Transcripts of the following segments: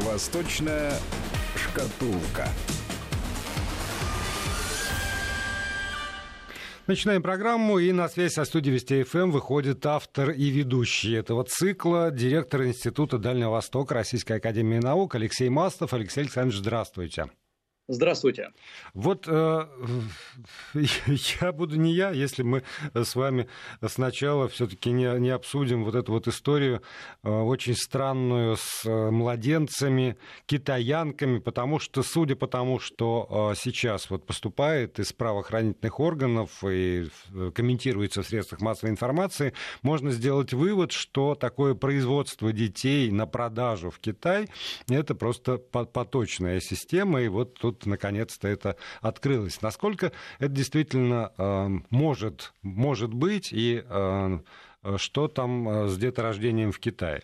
Восточная шкатулка. Начинаем программу, и на связь со студией Вести ФМ выходит автор и ведущий этого цикла, директор Института Дальнего Востока Российской Академии Наук Алексей Мастов. Алексей Александрович, здравствуйте. Здравствуйте. Вот э, я буду не я, если мы с вами сначала все-таки не, не обсудим вот эту вот историю э, очень странную с э, младенцами, китаянками, потому что, судя по тому, что э, сейчас вот поступает из правоохранительных органов и комментируется в средствах массовой информации, можно сделать вывод, что такое производство детей на продажу в Китай это просто поточная система, и вот тут тут наконец-то это открылось. Насколько это действительно э, может, может быть и э, что там э, с деторождением в Китае?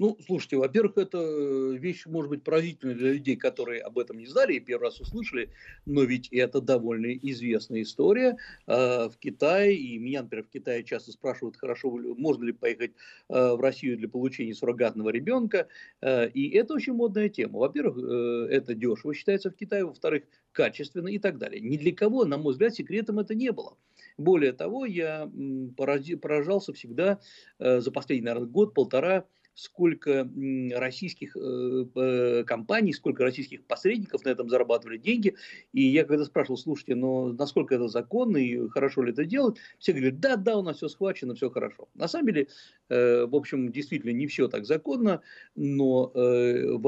Ну, слушайте, во-первых, это э, вещь, может быть, поразительная для людей, которые об этом не знали и первый раз услышали, но ведь это довольно известная история э, в Китае, и меня, например, в Китае часто спрашивают, хорошо, можно ли поехать э, в Россию для получения суррогатного ребенка, э, и это очень модная тема. Во-первых, э, это дешево считается в Китае, во-вторых, качественно и так далее. Ни для кого, на мой взгляд, секретом это не было. Более того, я поражался всегда э, за последний, наверное, год-полтора сколько российских э, компаний, сколько российских посредников на этом зарабатывали деньги. И я когда спрашивал, слушайте, но насколько это законно и хорошо ли это делать, все говорят, да, да, у нас все схвачено, все хорошо. На самом деле, э, в общем, действительно не все так законно, но э,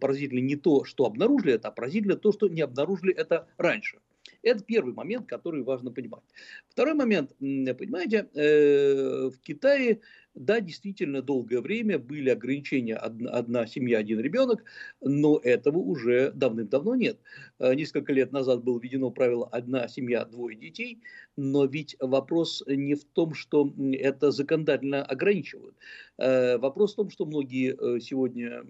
поразительно не то, что обнаружили это, а поразительно то, что не обнаружили это раньше. Это первый момент, который важно понимать. Второй момент, понимаете, в Китае да, действительно, долгое время были ограничения одна, одна семья, один ребенок, но этого уже давным-давно нет. Э, несколько лет назад было введено правило одна семья, двое детей, но ведь вопрос не в том, что это законодательно ограничивают. Э, вопрос в том, что многие э, сегодня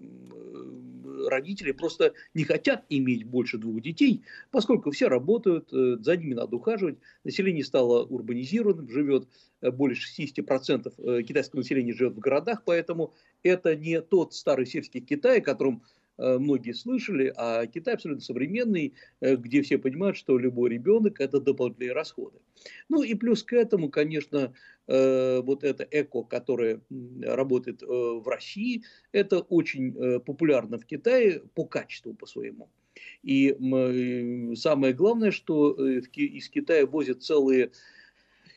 родители просто не хотят иметь больше двух детей, поскольку все работают, за ними надо ухаживать, население стало урбанизированным, живет более 60% китайского население живет в городах, поэтому это не тот старый сельский Китай, о котором э, многие слышали, а Китай абсолютно современный, э, где все понимают, что любой ребенок – это дополнительные расходы. Ну и плюс к этому, конечно, э, вот это эко, которое работает в России, это очень популярно в Китае по качеству по своему. И самое главное, что из Китая возят целые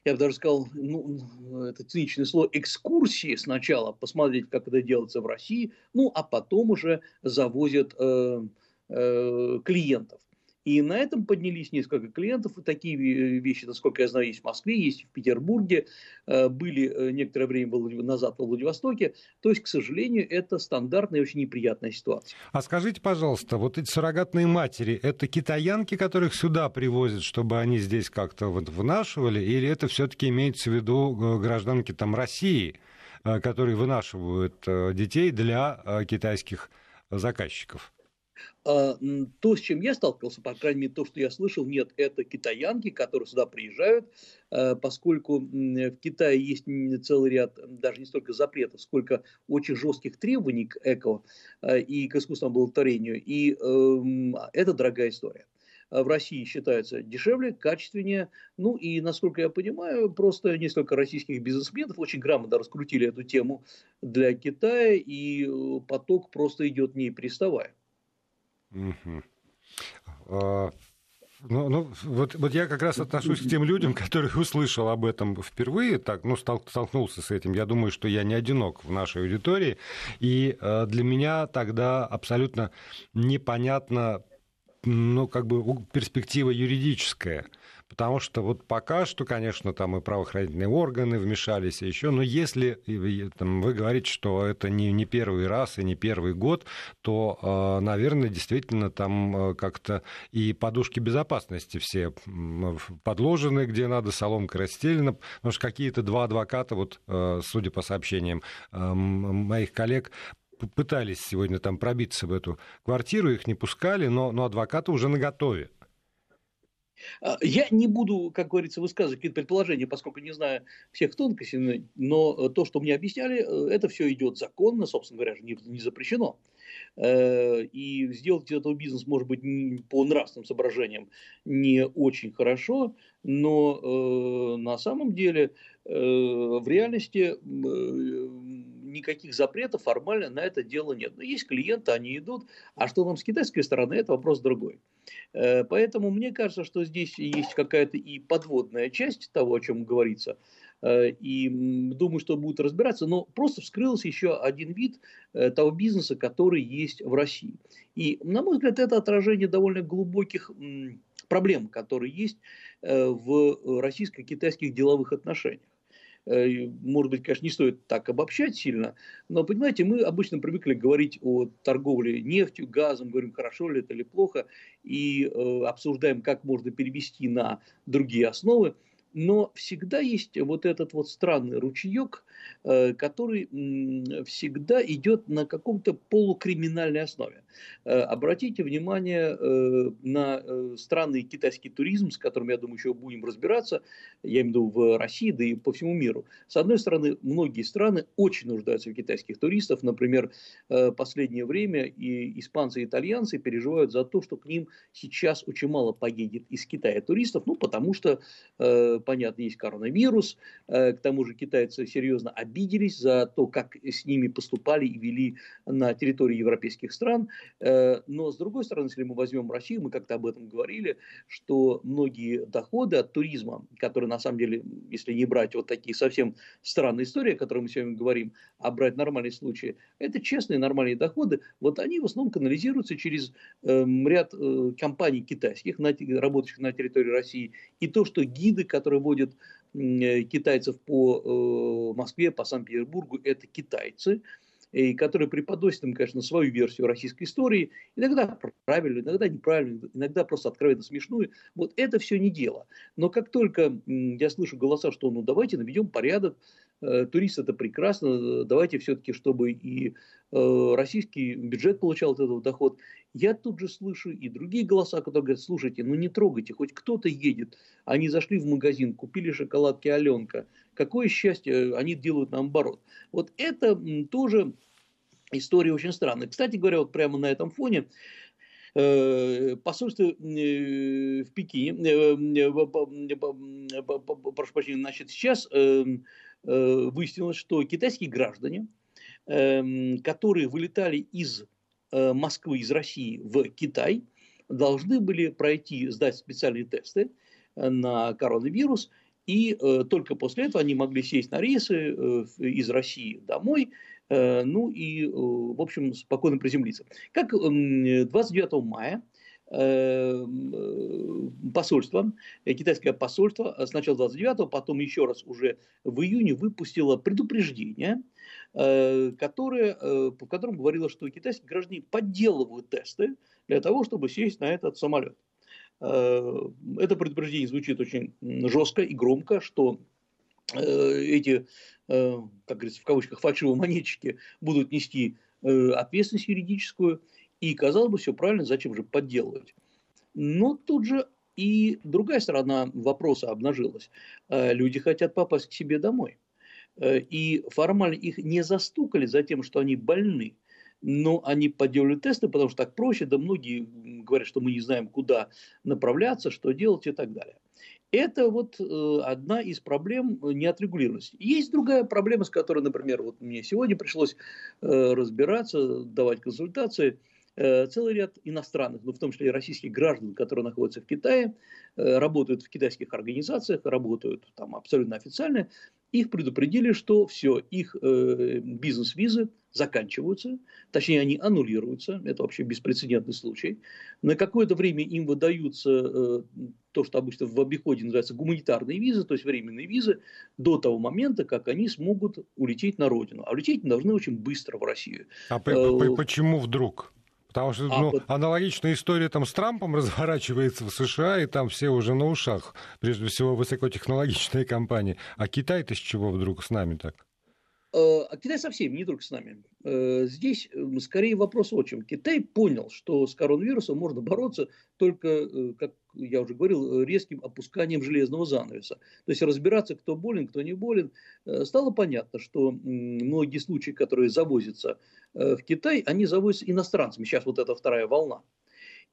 я бы даже сказал, ну, это циничное слово, экскурсии сначала, посмотреть, как это делается в России, ну, а потом уже завозят э, э, клиентов. И на этом поднялись несколько клиентов. И такие вещи, насколько я знаю, есть в Москве, есть в Петербурге, э, были э, некоторое время назад во Владивостоке. То есть, к сожалению, это стандартная и очень неприятная ситуация. А скажите, пожалуйста, вот эти суррогатные матери, это китаянки, которых сюда привозят, чтобы они здесь как-то вот вынашивали, или это все-таки имеется в виду э, гражданки там России, которые вынашивают детей для китайских заказчиков? А, то, с чем я сталкивался, по крайней мере, то, что я слышал, нет, это китаянки, которые сюда приезжают, а, поскольку в Китае есть целый ряд, даже не столько запретов, сколько очень жестких требований к эко а, и к искусственному благотворению, и эм, это дорогая история в России считается дешевле, качественнее. Ну и, насколько я понимаю, просто несколько российских бизнесменов очень грамотно раскрутили эту тему для Китая, и э, поток просто идет не переставая. Угу. Ну, ну вот, вот я как раз отношусь к тем людям, которые услышал об этом впервые, так, ну, столкнулся с этим. Я думаю, что я не одинок в нашей аудитории. И э, для меня тогда абсолютно непонятно, ну, как бы перспектива юридическая. Потому что вот пока что, конечно, там и правоохранительные органы вмешались, еще, но если там, вы говорите, что это не, не первый раз и не первый год, то, а, наверное, действительно там а, как-то и подушки безопасности все подложены, где надо, соломка расстелена, потому что какие-то два адвоката, вот, а, судя по сообщениям моих коллег, пытались сегодня там пробиться в эту квартиру, их не пускали, но, но адвокаты уже наготове. А, я не буду, как говорится, высказывать какие-то предположения, поскольку не знаю всех тонкостей, но то, что мне объясняли, э, это все идет законно, собственно говоря, не, не запрещено. И сделать этот бизнес, может быть, по нравственным соображениям не очень хорошо, но на самом деле в реальности никаких запретов формально на это дело нет. Но есть клиенты, они идут, а что нам с китайской стороны, это вопрос другой. Э, поэтому мне кажется, что здесь есть какая-то и подводная часть того, о чем говорится, э, и думаю, что будут разбираться, но просто вскрылся еще один вид э, того бизнеса, который есть в России. И, на мой взгляд, это отражение довольно глубоких проблем, которые есть в российско-китайских деловых отношениях. Э, может быть, конечно, не стоит так обобщать сильно, но, понимаете, мы обычно привыкли говорить о торговле нефтью, газом, говорим, хорошо ли это или плохо, и э, обсуждаем, как можно перевести на другие основы но всегда есть вот этот вот странный ручеек, э, который всегда идет на каком-то полукриминальной основе. Э, обратите внимание э, на странный китайский туризм, с которым, я думаю, еще будем разбираться, я имею в виду в России, да и по всему миру. С одной стороны, многие страны очень нуждаются в китайских туристов. Например, последнее время и испанцы и итальянцы переживают за то, что к ним сейчас очень мало поедет из Китая туристов, ну, потому что понятно, есть коронавирус, э, к тому же китайцы серьезно обиделись за то, как с ними поступали и вели на территории европейских стран, э, но с другой стороны, если мы возьмем Россию, мы как-то об этом говорили, что многие доходы от туризма, которые на самом деле, если не брать вот такие совсем странные истории, о которых мы сегодня говорим, а брать нормальные случаи, это честные нормальные доходы, вот они в основном канализируются через э, ряд э, компаний китайских, работающих на территории России, и то, что гиды, которые которые водят э, китайцев по э, Москве, по Санкт-Петербургу, это китайцы, и которые преподносят им, конечно, свою версию российской истории, иногда правильную, иногда неправильную, иногда просто откровенно смешную. Вот это все не дело. Но как только я слышу голоса, что ну давайте наведем порядок, Э, турист это прекрасно, давайте все-таки, чтобы и российский бюджет получал от этого доход. Я тут же слышу и другие голоса, которые говорят, слушайте, ну не трогайте, хоть кто-то едет. Они зашли в магазин, купили шоколадки Аленка. Какое счастье, они делают наоборот. Вот это тоже история очень странная. Кстати говоря, вот прямо на этом фоне э, посольство в Пекине, прошу прощения, значит, сейчас Э, выяснилось, что китайские граждане, которые вылетали из э, Москвы, из России в Китай, должны были пройти, сдать специальные тесты э, на коронавирус, и только после этого они могли сесть на рейсы из России домой, ну и, в общем, спокойно приземлиться. Как 29 эм, мая Эм, э, посольство, э, китайское посольство э, сначала 29-го, потом еще раз уже в июне выпустило предупреждение, которое, по которому говорило, что китайские граждане подделывают тесты для того, чтобы сесть на этот самолет. Это предупреждение звучит очень жестко и громко, что эти, как говорится, в кавычках, фальшивые монетчики будут нести ответственность юридическую, и, казалось бы, все правильно, зачем же подделывать? Но тут же и другая сторона вопроса обнажилась. Э, люди хотят попасть к себе домой. Э, и формально их не застукали за тем, что они больны. Но они подделали тесты, потому что так проще, да многие говорят, что мы не знаем, куда направляться, что делать и так далее. Это вот э, одна из проблем неотрегулированности. Есть другая проблема, с которой, например, вот мне сегодня пришлось разбираться, давать консультации – целый ряд иностранных, ну, в том числе и российских граждан, которые находятся в Китае, э, работают в китайских организациях, работают там абсолютно официально, их предупредили, что все, их э, бизнес-визы заканчиваются, точнее они аннулируются, это вообще беспрецедентный случай. На какое-то время им выдаются э, то, что обычно в обиходе называется гуманитарные визы, то есть временные визы, до того момента, как они смогут улететь на родину. А улететь должны очень быстро в Россию. А э, почему вдруг? Потому что а, ну, вот... аналогичная история там с Трампом разворачивается в США, и там все уже на ушах, прежде всего высокотехнологичные компании. А Китай-то с чего вдруг с нами так? А Китай совсем, не только с нами. Здесь скорее вопрос о чем. Китай понял, что с коронавирусом можно бороться только, как я уже говорил, резким опусканием железного занавеса. То есть разбираться, кто болен, кто не болен. Стало понятно, что многие случаи, которые завозятся в Китай, они завозятся иностранцами. Сейчас вот эта вторая волна.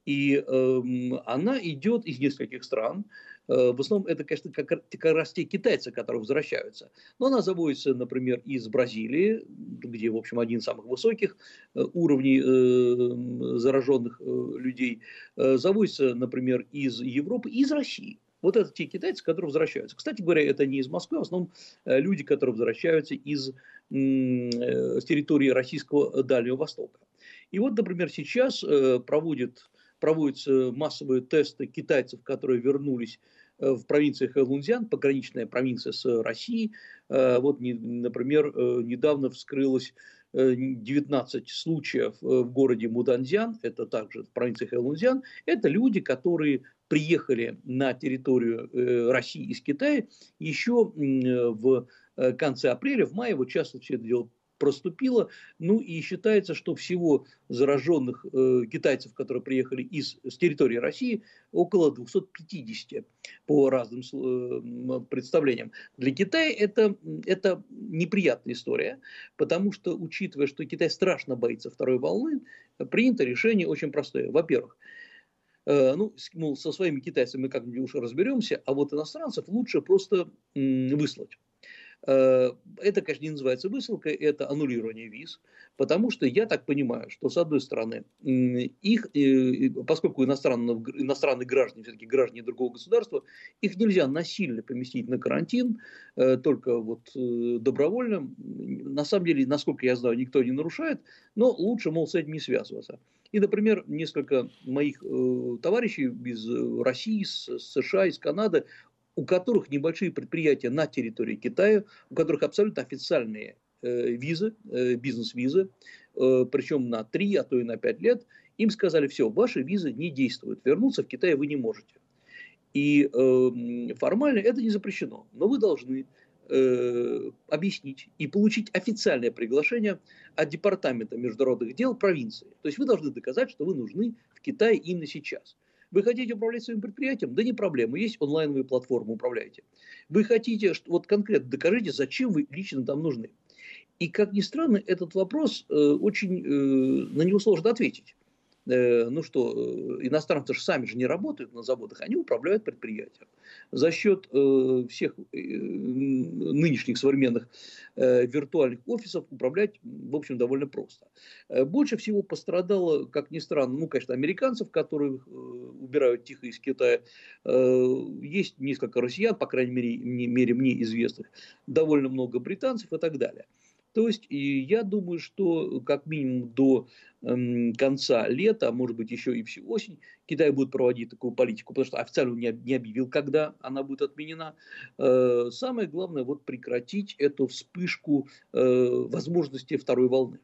И э, она идет из нескольких стран. Э, в основном это, конечно, как, как раз те китайцы, которые возвращаются. Но она заводится, например, из Бразилии, где, в общем, один из самых высоких э, уровней э, зараженных людей. Заводится, например, из Европы, из России. Вот это те китайцы, которые возвращаются. Кстати говоря, это не из Москвы, а в основном люди, которые возвращаются из с территории российского Дальнего Востока. И вот, например, сейчас проводит, проводятся массовые тесты китайцев, которые вернулись в провинции Хэлунцзян, пограничная провинция с Россией. Э, вот, например, э, недавно вскрылось 19 случаев в городе Муданзян, это также в провинции Хэлунцзян. Это люди, которые приехали на территорию России из Китая еще в конце апреля, в мае, вот сейчас все это дело проступило. Ну и считается, что всего зараженных э, китайцев, которые приехали из, с территории России, около 250 по разным э, представлениям. Для Китая это, это неприятная история, потому что, учитывая, что Китай страшно боится второй волны, принято решение очень простое. Во-первых, э, ну, мол, со своими китайцами мы как-нибудь уж разберемся, а вот иностранцев лучше просто выслать. Э, это, конечно, не называется высылкой, это аннулирование виз, потому что я так понимаю, что, с одной стороны, их, поскольку иностранные, иностранные граждане, все-таки граждане другого государства, их нельзя насильно поместить на карантин, э, только вот э, добровольно. На самом деле, насколько я знаю, никто не нарушает, но лучше, мол, с этим не связываться. И, например, несколько моих товарищей из России, из США, из Канады у которых небольшие предприятия на территории Китая, у которых абсолютно официальные э, визы, э, бизнес-визы, э, причем на 3, а то и на 5 лет, им сказали, все, ваши визы не действуют, вернуться в Китай вы не можете. И э, формально это не запрещено, но вы должны э, объяснить и получить официальное приглашение от Департамента международных дел провинции. То есть вы должны доказать, что вы нужны в Китае именно сейчас. Вы хотите управлять своим предприятием? Да не проблема, есть онлайновые платформы, управляйте. Вы хотите, вот конкретно докажите, зачем вы лично там нужны. И, как ни странно, этот вопрос э, очень, э, на него сложно ответить. Э, ну что, э, иностранцы же сами же не работают на заводах, они управляют предприятием. За счет э, всех нынешних современных виртуальных офисов управлять, в общем, довольно просто. Больше всего пострадало, как ни странно, ну, конечно, американцев, которые убирают тихо из Китая. Есть несколько россиян, по крайней мере, мне известных, довольно много британцев и так далее. То есть, и я думаю, что как минимум до э, конца лета, а может быть еще и всю осень, Китай будет проводить такую политику, потому что официально не, не объявил, когда она будет отменена. Э, самое главное, вот прекратить эту вспышку э, возможности второй волны.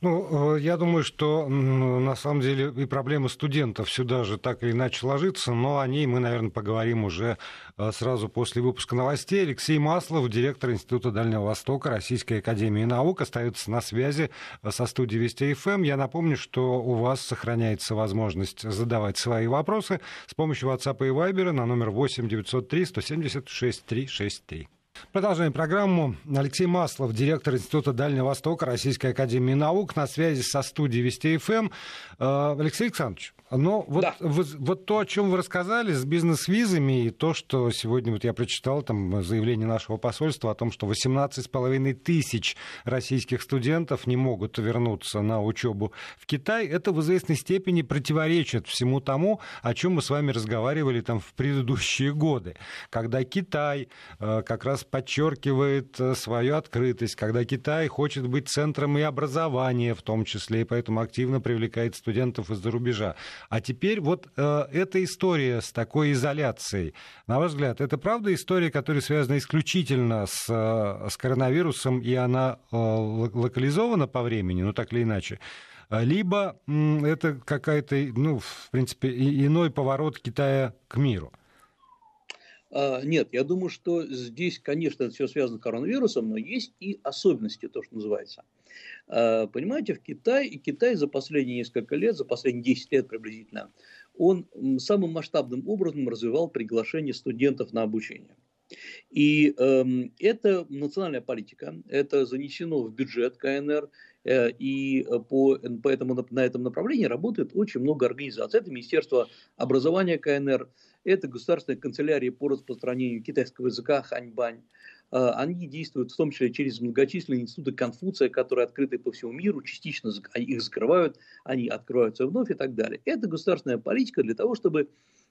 Ну, э, я думаю, что на самом деле и проблемы студентов сюда же так или иначе ложится, но о ней мы, наверное, поговорим уже э, сразу после выпуска новостей. Алексей Маслов, директор Института Дальнего Востока Российской Академии Наук, остается на связи э, со студией Вести ФМ. Я напомню, что у вас сохраняется возможность задавать свои вопросы с помощью WhatsApp и Viber на номер 8 903 176 363. Продолжаем программу. Алексей Маслов, директор Института Дальнего Востока Российской Академии Наук, на связи со студией Вести ФМ. Э, Алексей Александрович, но вот, да. вот, вот то, о чем вы рассказали с бизнес-визами, и то, что сегодня вот я прочитал там заявление нашего посольства о том, что 18,5 тысяч российских студентов не могут вернуться на учебу в Китай, это в известной степени противоречит всему тому, о чем мы с вами разговаривали там в предыдущие годы, когда Китай э, как раз подчеркивает э, свою открытость, когда Китай хочет быть центром и образования в том числе, и поэтому активно привлекает студентов из-за рубежа. А теперь вот э, эта история с такой изоляцией, на ваш взгляд, это правда история, которая связана исключительно с, э, с коронавирусом, и она э, локализована по времени, ну так или иначе? Либо э, это какая-то, ну, в принципе, иной поворот Китая к миру? А, нет, я думаю, что здесь, конечно, все связано с коронавирусом, но есть и особенности, то, что называется. А, понимаете, в Китае, и Китай за последние несколько лет, за последние 10 лет приблизительно, он самым масштабным образом развивал приглашение студентов на обучение. И э, это национальная политика, это занесено в бюджет КНР, э, и по, по этому, на этом направлении работает очень много организаций. Это Министерство образования КНР, это Государственная канцелярия по распространению китайского языка Ханьбань, они действуют в том числе через многочисленные институты Конфуция, которые открыты по всему миру, частично их закрывают, они открываются вновь и так далее. Это государственная политика для того, чтобы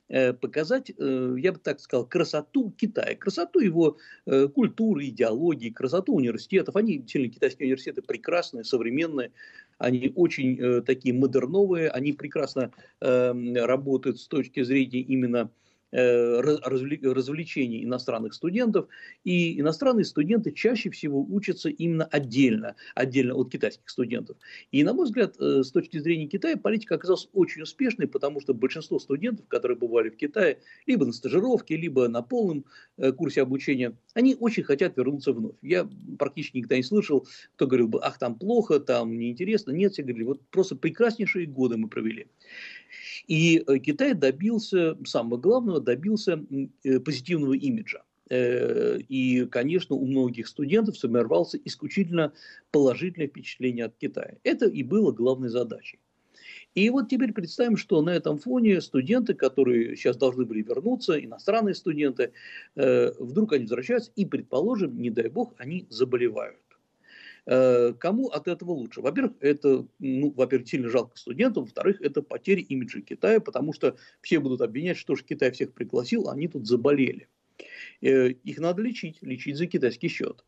э, показать, э, я бы так сказал, красоту Китая, красоту его э, культуры, идеологии, красоту университетов. Они, действительно, китайские университеты прекрасные, современные, они очень такие модерновые, они прекрасно работают с точки зрения именно Э, развлечений иностранных студентов, и иностранные студенты чаще всего учатся именно отдельно, отдельно от китайских студентов. И, на мой взгляд, э, с точки зрения Китая, политика оказалась очень успешной, потому что большинство студентов, которые бывали в Китае, либо на стажировке, либо на полном э, курсе обучения, они очень хотят вернуться вновь. Я практически никогда не слышал, кто говорил бы, ах, там плохо, там неинтересно. Нет, все говорили, вот просто прекраснейшие годы мы провели. И э, Китай добился, самого главного, добился э, позитивного имиджа. Э, и, конечно, у многих студентов сформировался исключительно положительное впечатление от Китая. Это и было главной задачей. И вот теперь представим, что на этом фоне студенты, которые сейчас должны были вернуться, иностранные студенты, вдруг они возвращаются и, предположим, не дай бог, они заболевают. Э, кому от этого лучше? Во-первых, это, ну, во-первых, сильно жалко студентам, во-вторых, это потеря имиджа Китая, потому что все будут обвинять, что же Китай всех пригласил, а они тут заболели. Э, их надо лечить, лечить за китайский счет.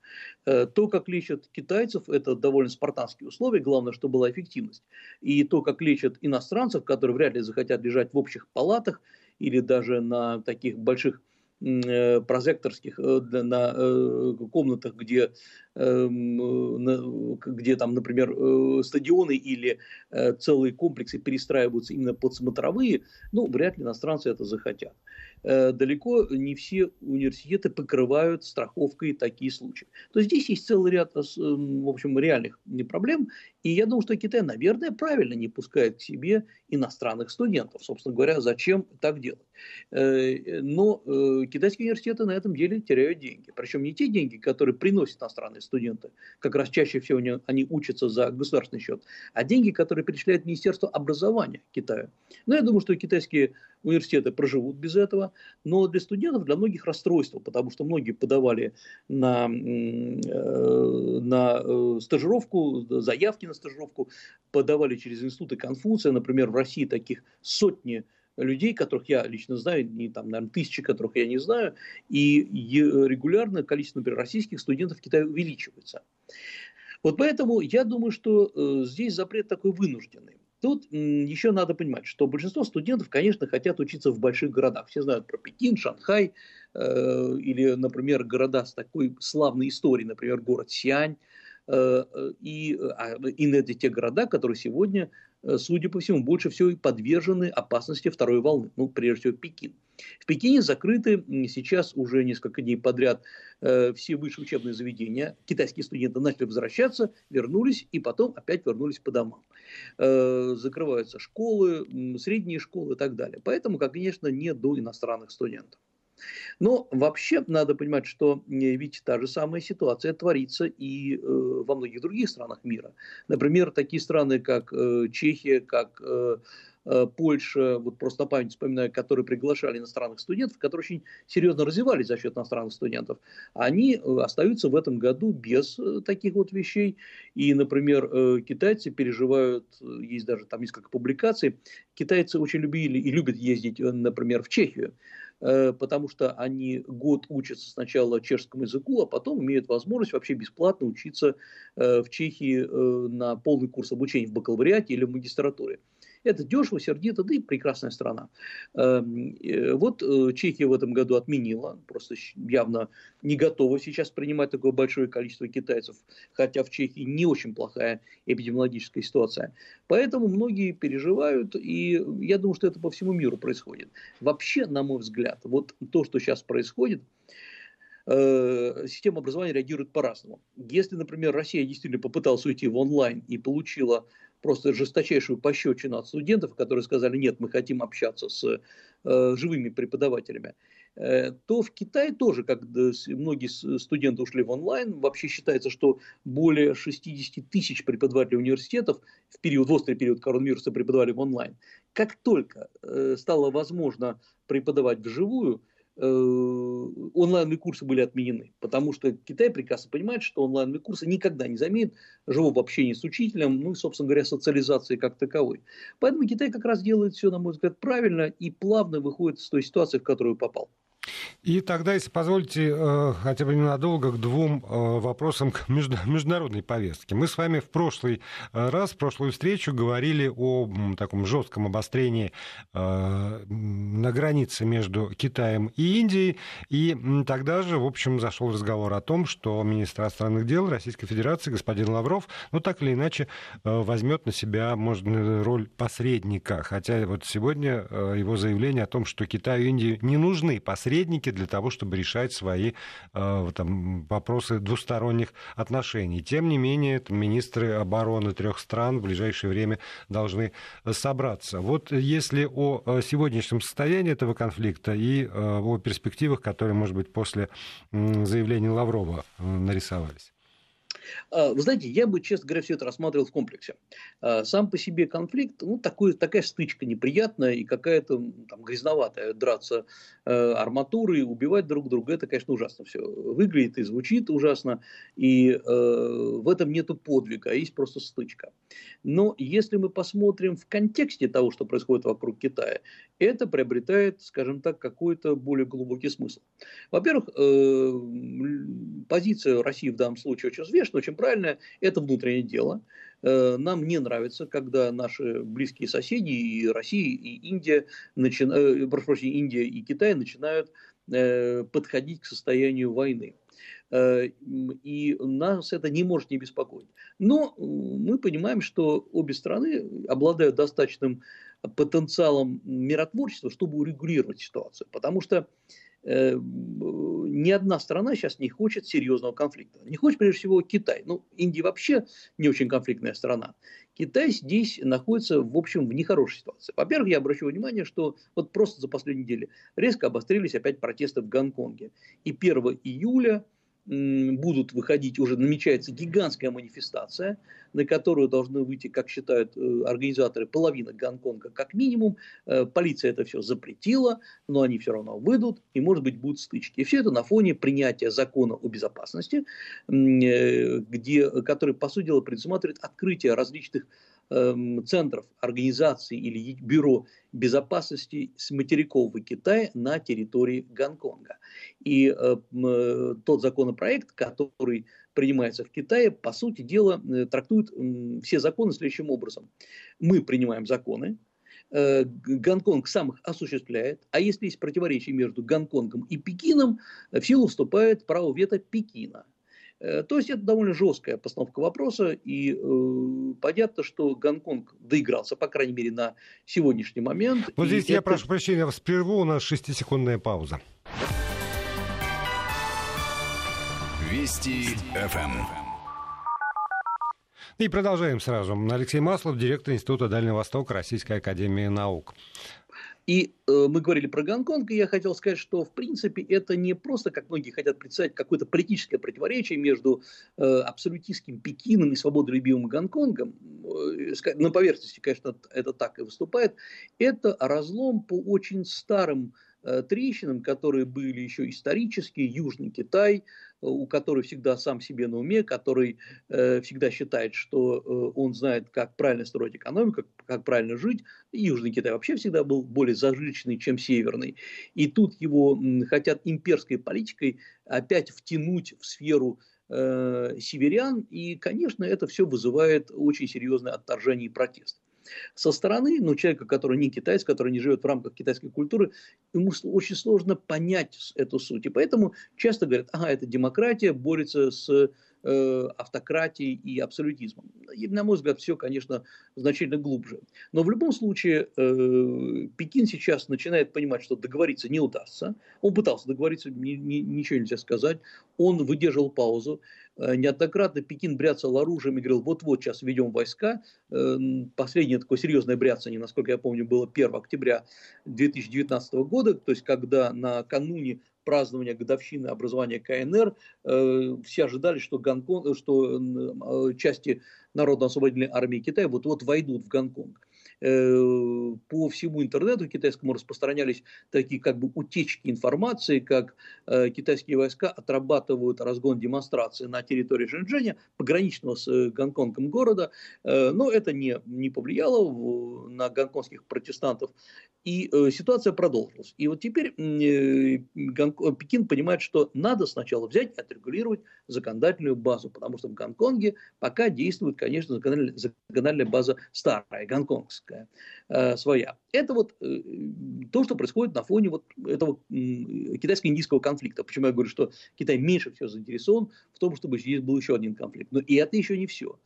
Э, то, как лечат китайцев, это довольно спартанские условия, главное, чтобы была эффективность. И то, как лечат иностранцев, которые вряд ли захотят лежать в общих палатах или даже на таких больших прозекторских э, на э, комнатах, где, эм, где там, например, стадионы или целые комплексы перестраиваются именно под смотровые, ну, вряд ли иностранцы это захотят. Далеко не все университеты покрывают страховкой такие случаи. То есть здесь есть целый ряд, в общем, реальных проблем, и я думаю, что Китай, наверное, правильно не пускает к себе иностранных студентов. Собственно говоря, зачем так делать? Э, но э, китайские университеты на этом деле теряют деньги. Причем не те деньги, которые приносят иностранные студенты, как раз чаще всего они учатся за государственный счет, а деньги, которые перечисляет Министерство образования Китая. Но я думаю, что китайские университеты проживут без этого, но для студентов, для многих расстройство, потому что многие подавали на, э, на стажировку, заявки на стажировку, подавали через институты Конфуция, например, в России таких сотни людей, которых я лично знаю, не там, наверное, тысячи, которых я не знаю, и регулярно количество, например, российских студентов в Китае увеличивается. Вот поэтому я думаю, что э, здесь запрет такой вынужденный. Тут еще надо понимать, что большинство студентов, конечно, хотят учиться в больших городах. Все знают про Пекин, Шанхай э, или, например, города с такой славной историей, например, город Сиань. Э, э, и, а, и это те города, которые сегодня судя по всему, больше всего подвержены опасности второй волны. Ну, прежде всего, Пекин. В Пекине закрыты сейчас уже несколько дней подряд э, все высшие учебные заведения. Китайские студенты начали возвращаться, вернулись и потом опять вернулись по домам. Э, закрываются школы, средние школы и так далее. Поэтому, конечно, не до иностранных студентов. Но вообще надо понимать, что ведь та же самая ситуация творится и э, во многих других странах мира. Например, такие страны, как э, Чехия, как э, Польша, вот просто на память вспоминаю, которые приглашали иностранных студентов, которые очень серьезно развивались за счет иностранных студентов, они остаются в этом году без таких вот вещей. И, например, китайцы переживают, есть даже там несколько публикаций, китайцы очень любили и любят ездить, например, в Чехию. Э, потому что они год учатся сначала чешскому языку, а потом имеют возможность вообще бесплатно учиться э, в Чехии э, на полный курс обучения в бакалавриате или в магистратуре. Это дешево, сердито, да и прекрасная страна. Эм, э, вот э, Чехия в этом году отменила, просто явно не готова сейчас принимать такое большое количество китайцев, хотя в Чехии не очень плохая эпидемиологическая ситуация. Поэтому многие переживают, и я думаю, что это по всему миру происходит. Вообще, на мой взгляд, вот то, что сейчас происходит, э, система образования реагирует по-разному. Если, например, Россия действительно попыталась уйти в онлайн и получила просто жесточайшую пощечину от студентов, которые сказали, нет, мы хотим общаться с э, живыми преподавателями, э, то в Китае тоже, когда многие студенты ушли в онлайн, вообще считается, что более 60 тысяч преподавателей университетов в период, в острый период коронавируса преподавали в онлайн. Как только э, стало возможно преподавать вживую, онлайновые курсы были отменены, потому что Китай прекрасно понимает, что онлайновые курсы никогда не заменят живого общения с учителем, ну и, собственно говоря, социализации как таковой. Поэтому Китай как раз делает все, на мой взгляд, правильно и плавно выходит из той ситуации, в которую попал. И тогда, если позволите, э, хотя бы ненадолго к двум э, вопросам к международной повестке. Мы с вами в прошлый э, раз, в прошлую встречу говорили о таком жестком обострении на границе между Китаем и Индией. И тогда же, в общем, зашел разговор о том, что министр иностранных дел Российской Федерации господин Лавров, ну так или иначе, возьмет на себя, может, роль посредника. Хотя вот сегодня его заявление о том, что Китаю и Индии не нужны посредники, посредники для того, чтобы решать свои э, там, вопросы двусторонних отношений. Тем не менее, министры обороны трех стран в ближайшее время должны собраться. Вот если о э, сегодняшнем состоянии этого конфликта и э, о перспективах, которые, может быть, после заявления Лаврова нарисовались. А, вы знаете, я бы, честно говоря, все это рассматривал в комплексе. А, сам по себе конфликт, ну, такой, такая стычка неприятная и какая-то там грязноватая. Драться э, арматурой, убивать друг друга, это, конечно, ужасно все выглядит и звучит ужасно. И э, в этом нету подвига, а есть просто стычка. Но если мы посмотрим в контексте того, что происходит вокруг Китая, это приобретает, скажем так, какой-то более глубокий смысл. Во-первых, э, позиция России в данном случае очень взвешена, очень правильная, это внутреннее дело. Э, нам не нравится, когда наши близкие соседи, и Россия, и Индия, начи... э, прошу прощения, Индия и Китай начинают э, подходить к состоянию войны. Э, и нас это не может не беспокоить. Но мы понимаем, что обе страны обладают достаточным потенциалом миротворчества, чтобы урегулировать ситуацию. Потому что э, ни одна страна сейчас не хочет серьезного конфликта. Не хочет, прежде всего, Китай. Ну, Индия вообще не очень конфликтная страна. Китай здесь находится, в общем, в нехорошей ситуации. Во-первых, я обращу внимание, что вот просто за последнюю неделю резко обострились опять протесты в Гонконге. И 1 июля будут выходить, уже намечается гигантская манифестация, на которую должны выйти, как считают э, организаторы, половина Гонконга как минимум. Э, полиция это все запретила, но они все равно выйдут, и, может быть, будут стычки. И все это на фоне принятия закона о безопасности, э, где, который, по сути дела, предусматривает открытие различных центров организации или бюро безопасности с материкового Китая на территории Гонконга. И э, э, тот законопроект, который принимается в Китае, по сути дела, э, трактует все законы следующим образом. Мы принимаем законы, Гонконг сам их осуществляет, а если есть противоречие между Гонконгом и Пекином, в силу вступает право вето Пекина. Э, то есть это довольно жесткая постановка вопроса, и э, понятно, что Гонконг доигрался, по крайней мере, на сегодняшний момент. Вот здесь это... я прошу прощения, вас прерву, у нас шестисекундная пауза. Вести ФМ. И продолжаем сразу. Алексей Маслов, директор Института Дальнего Востока Российской Академии Наук. И э, мы говорили про Гонконг, и я хотел сказать, что в принципе это не просто, как многие хотят представить, какое-то политическое противоречие между э, абсолютистским Пекином и свободолюбивым Гонконгом. Э, на поверхности, конечно, это так и выступает. Это разлом по очень старым трещинам, которые были еще исторические, Южный Китай, э, у которого всегда сам себе на уме, который э, всегда считает, что э, он знает, как правильно строить экономику, как, как правильно жить. Южный Китай вообще всегда был более зажиточный, чем Северный. И тут его м, хотят имперской политикой опять втянуть в сферу э, северян, и, конечно, это все вызывает очень серьезное отторжение и протест. Со стороны, ну, человека, который не китаец, который не живет в рамках китайской культуры, ему очень сложно понять эту суть. И поэтому часто говорят, ага, это демократия борется с Э, автократией и абсолютизмом. И, на мой взгляд, все, конечно, значительно глубже. Но в любом случае э, Пекин сейчас начинает понимать, что договориться не удастся. Он пытался договориться, ни, ни, ничего нельзя сказать. Он выдерживал паузу. Э, неоднократно Пекин бряцал оружием и говорил, вот-вот сейчас введем войска. Последнее такое серьезное бряцание, насколько я помню, было 1 октября 2019 года, то есть когда накануне празднования годовщины образования КНР, э, все ожидали, что, Гонконг, что э, части Народно-освободительной армии Китая вот-вот войдут в Гонконг. Э, по всему интернету китайскому распространялись такие как бы утечки информации, как э, китайские войска отрабатывают разгон демонстрации на территории Шэньчжэня, пограничного с э, Гонконгом города, но это не, не повлияло на гонконгских протестантов, и ситуация продолжилась. И вот теперь Пекин понимает, что надо сначала взять отрегулировать законодательную базу, потому что в Гонконге пока действует, конечно, законодательная база старая, гонконгская политическая э, своя. Это вот э, то, что происходит на фоне вот этого китайско-индийского конфликта. Почему я говорю, что Китай меньше всего заинтересован в том, чтобы здесь был еще один конфликт. Но и это еще не все.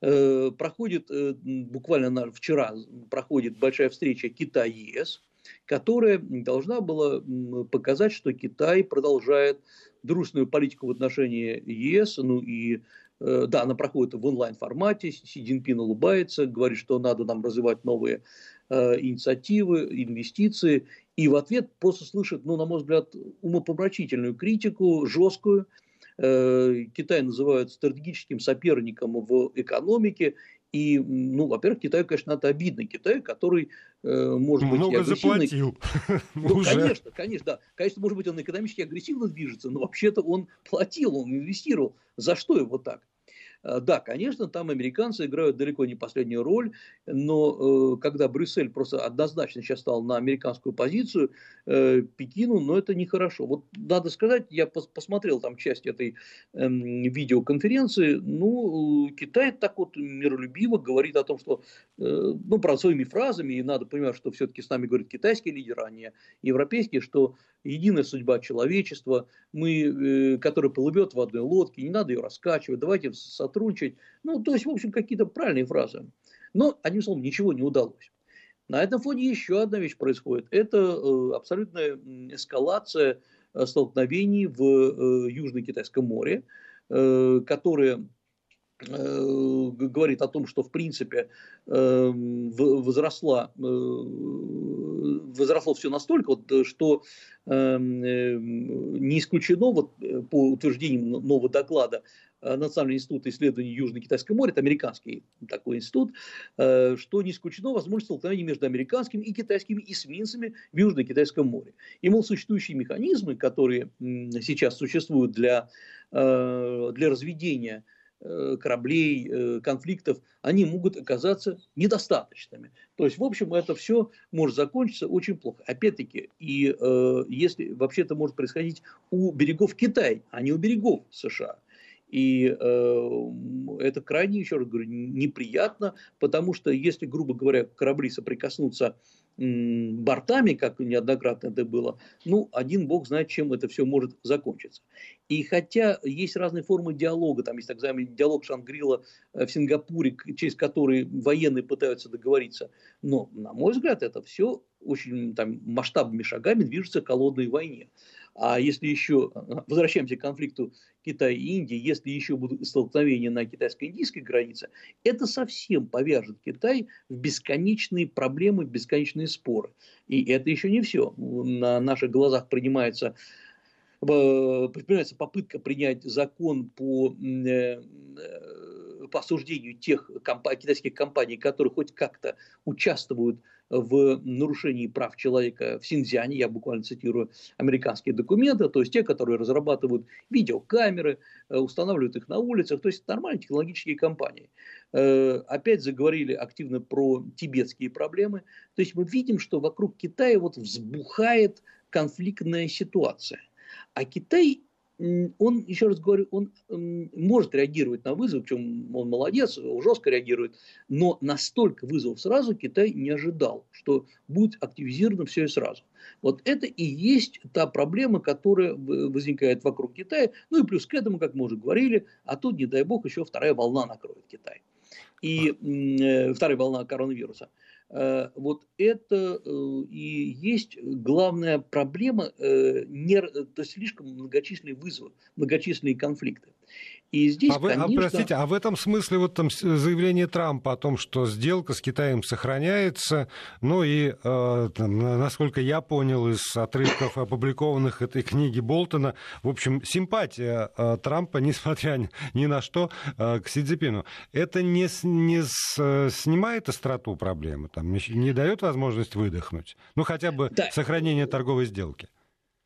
Э, проходит буквально вчера проходит большая встреча Китай-ЕС, которая должна была показать, что Китай продолжает дружественную политику в отношении ЕС, ну и да, она проходит в онлайн-формате, Си Цзиньпин улыбается, говорит, что надо нам развивать новые э, инициативы, инвестиции, и в ответ просто слышит, ну, на мой взгляд, умопомрачительную критику, жесткую. Э, Китай называют стратегическим соперником в экономике, и, ну, во-первых, Китаю, конечно, это обидно. Китай, который э, может быть Много заплатил. Ну, конечно, конечно, да. Конечно, может быть, он экономически агрессивно движется, но вообще-то он платил, он инвестировал. За что его так? Э, да, конечно, там американцы играют далеко не последнюю роль, но э, когда Брюссель просто однозначно сейчас стал на американскую позицию, э, Пекину, но это нехорошо. Вот надо сказать, я пос посмотрел там часть этой э, видеоконференции, ну, Китай так вот миролюбиво говорит о том, что, ну, правда, своими фразами, и надо понимать, что все-таки с нами говорит китайский лидер, а не европейский, что единая судьба человечества, мы, э, который плывет в одной лодке, не надо ее раскачивать, давайте сотрудничать. Ну, то есть, в общем, какие-то правильные фразы. Но, одним словом, ничего не удалось. На этом фоне еще одна вещь происходит. Это э, абсолютная эскалация э, столкновений в Южно-Китайском море, которые говорит о том, что в принципе возросла, возросло все настолько, что не исключено, вот, по утверждениям нового доклада Э, Национальный институт исследований Южно-Китайского моря, это американский такой институт, э, что не исключено возможность столкновения между американскими и китайскими эсминцами в Южно-Китайском море. И, мол, существующие механизмы, которые сейчас существуют для, э, для разведения кораблей, конфликтов, они могут оказаться недостаточными. То есть, в общем, это все может закончиться очень плохо. Опять-таки, и э, если вообще это может происходить у берегов Китая, а не у берегов США. И э, это крайне, еще раз говорю, неприятно, потому что если, грубо говоря, корабли соприкоснутся бортами, как неоднократно это было, ну, один бог знает, чем это все может закончиться. И хотя есть разные формы диалога, там есть так называемый диалог Шангрила э, в Сингапуре, через который военные пытаются договориться, но, на мой взгляд, это все очень там, масштабными шагами движется к холодной войне. А если еще, возвращаемся к конфликту Китая и Индии, если еще будут столкновения на китайско-индийской границе, это совсем повяжет Китай в бесконечные проблемы, в бесконечные споры. И это еще не все. На наших глазах принимается э, предпринимается попытка принять закон по, э, по осуждению тех комп- китайских компаний, которые хоть как-то участвуют в нарушении прав человека в Синьцзяне, я буквально цитирую американские документы, то есть те, которые разрабатывают видеокамеры, э, устанавливают их на улицах, то есть нормальные технологические компании. Э, опять заговорили активно про тибетские проблемы. То есть мы видим, что вокруг Китая вот взбухает конфликтная ситуация. А Китай он, еще раз говорю, он может реагировать на вызов, чем он молодец, жестко реагирует, но настолько вызовов сразу Китай не ожидал, что будет активизировано все и сразу. Вот это и есть та проблема, которая возникает вокруг Китая, ну и плюс к этому, как мы уже говорили, а тут, не дай бог, еще вторая волна накроет Китай. И э, вторая волна коронавируса. Э, вот это э, и есть главная проблема, э, не, то слишком многочисленные вызовы, многочисленные конфликты. И здесь, а, вы, а конечно... а простите, а в этом смысле вот там заявление Трампа о том, что сделка с Китаем сохраняется, ну и, э, там, насколько я понял из отрывков, опубликованных этой книги Болтона, в общем, симпатия э, Трампа, несмотря ни на что, э, к Си Цзипину, это не, не с, снимает остроту проблемы, там, не, не дает возможность выдохнуть, ну хотя бы да. сохранение торговой сделки.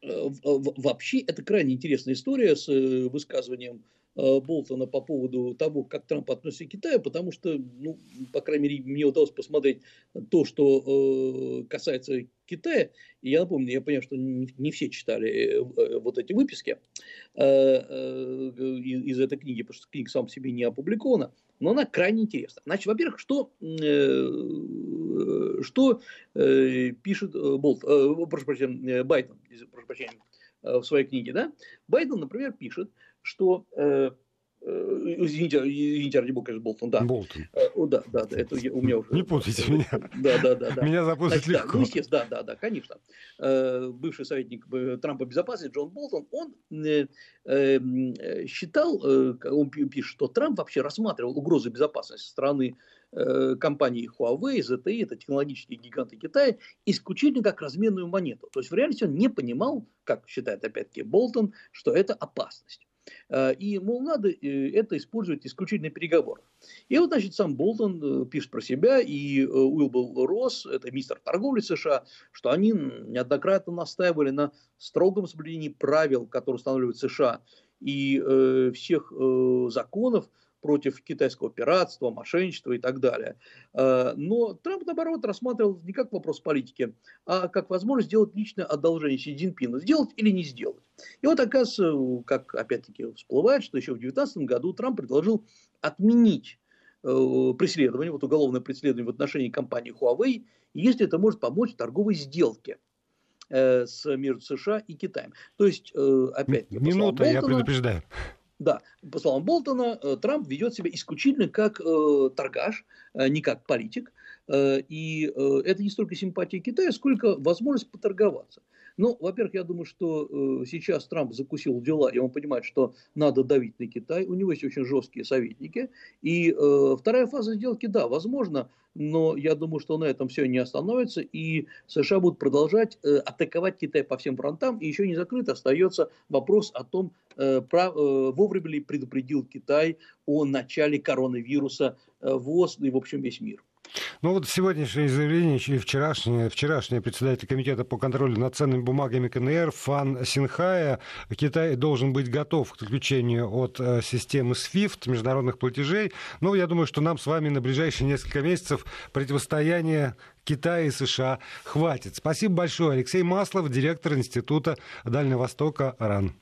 Э, вообще, это крайне интересная история с э, высказыванием Болтона по поводу того, как Трамп относится к Китаю, потому что, ну, по крайней мере, мне удалось посмотреть то, что э, касается Китая. И я напомню, я понял, что не, не все читали э, э вот эти выписки э, э, из, этой книги, потому что книга сам себе не опубликована, но она крайне интересна. Значит, во-первых, что, э, что э, пишет Болт, э, прошу прощения, Байден, прошу прощения, в своей книге, да? Байден, например, пишет, что э, э, Извините, извините, бога, конечно, Болтон, да. Болтон. Э, да, да, да, это у меня уже... Не путайте меня. Да, да, да. да. Меня запутать Значит, легко. Да, ну, естественно, да, да, да, конечно. Бывший советник Трампа безопасности Джон Болтон, он считал, он пишет, что Трамп вообще рассматривал угрозы безопасности со стороны компании Huawei, ZTE, это технологические гиганты Китая, исключительно как разменную монету. То есть в реальности он не понимал, как считает опять-таки Болтон, что это опасность. Э, и, мол, надо э, это использовать исключительно переговоры. И вот, значит, сам Болтон э, пишет про себя, и Уилбл Росс, это мистер торговли США, что они неоднократно настаивали на строгом соблюдении правил, которые устанавливают США, и всех законов, против китайского пиратства, мошенничества и так далее. Э, но Трамп, наоборот, рассматривал не как вопрос политики, а как возможность сделать личное одолжение Си Цзиньпину. Сделать или не сделать. И вот, оказывается, как опять-таки всплывает, что еще в 2019 году Трамп предложил отменить э, преследование, вот уголовное преследование в отношении компании Huawei, если это может помочь торговой сделке э, с, между США и Китаем. То есть, опять... Минута, я предупреждаю. Да, по словам Болтона, э, Трамп ведет себя исключительно как э, торгаш, э, не как политик. Э, и это не столько симпатия Китая, сколько возможность поторговаться. Ну, во-первых, я думаю, что э, сейчас Трамп закусил дела, и он понимает, что надо давить на Китай. У него есть очень жесткие советники. И э, вторая фаза сделки, да, возможно, но я думаю, что на этом все не остановится, и США будут продолжать э, атаковать Китай по всем фронтам, и еще не закрыт остается вопрос о том, э, про, э, вовремя ли предупредил Китай о начале коронавируса э, ВОЗ и, в общем, весь мир. Ну вот сегодняшнее заявление и вчерашнее, вчерашнее председатель комитета по контролю над ценными бумагами КНР Фан Синхая, Китай должен быть готов к отключению от э, системы SWIFT, международных платежей. Ну, я думаю, что нам с вами на ближайшие несколько месяцев противостояния Китая и США хватит. Спасибо большое. Алексей Маслов, директор Института Дальнего Востока РАН.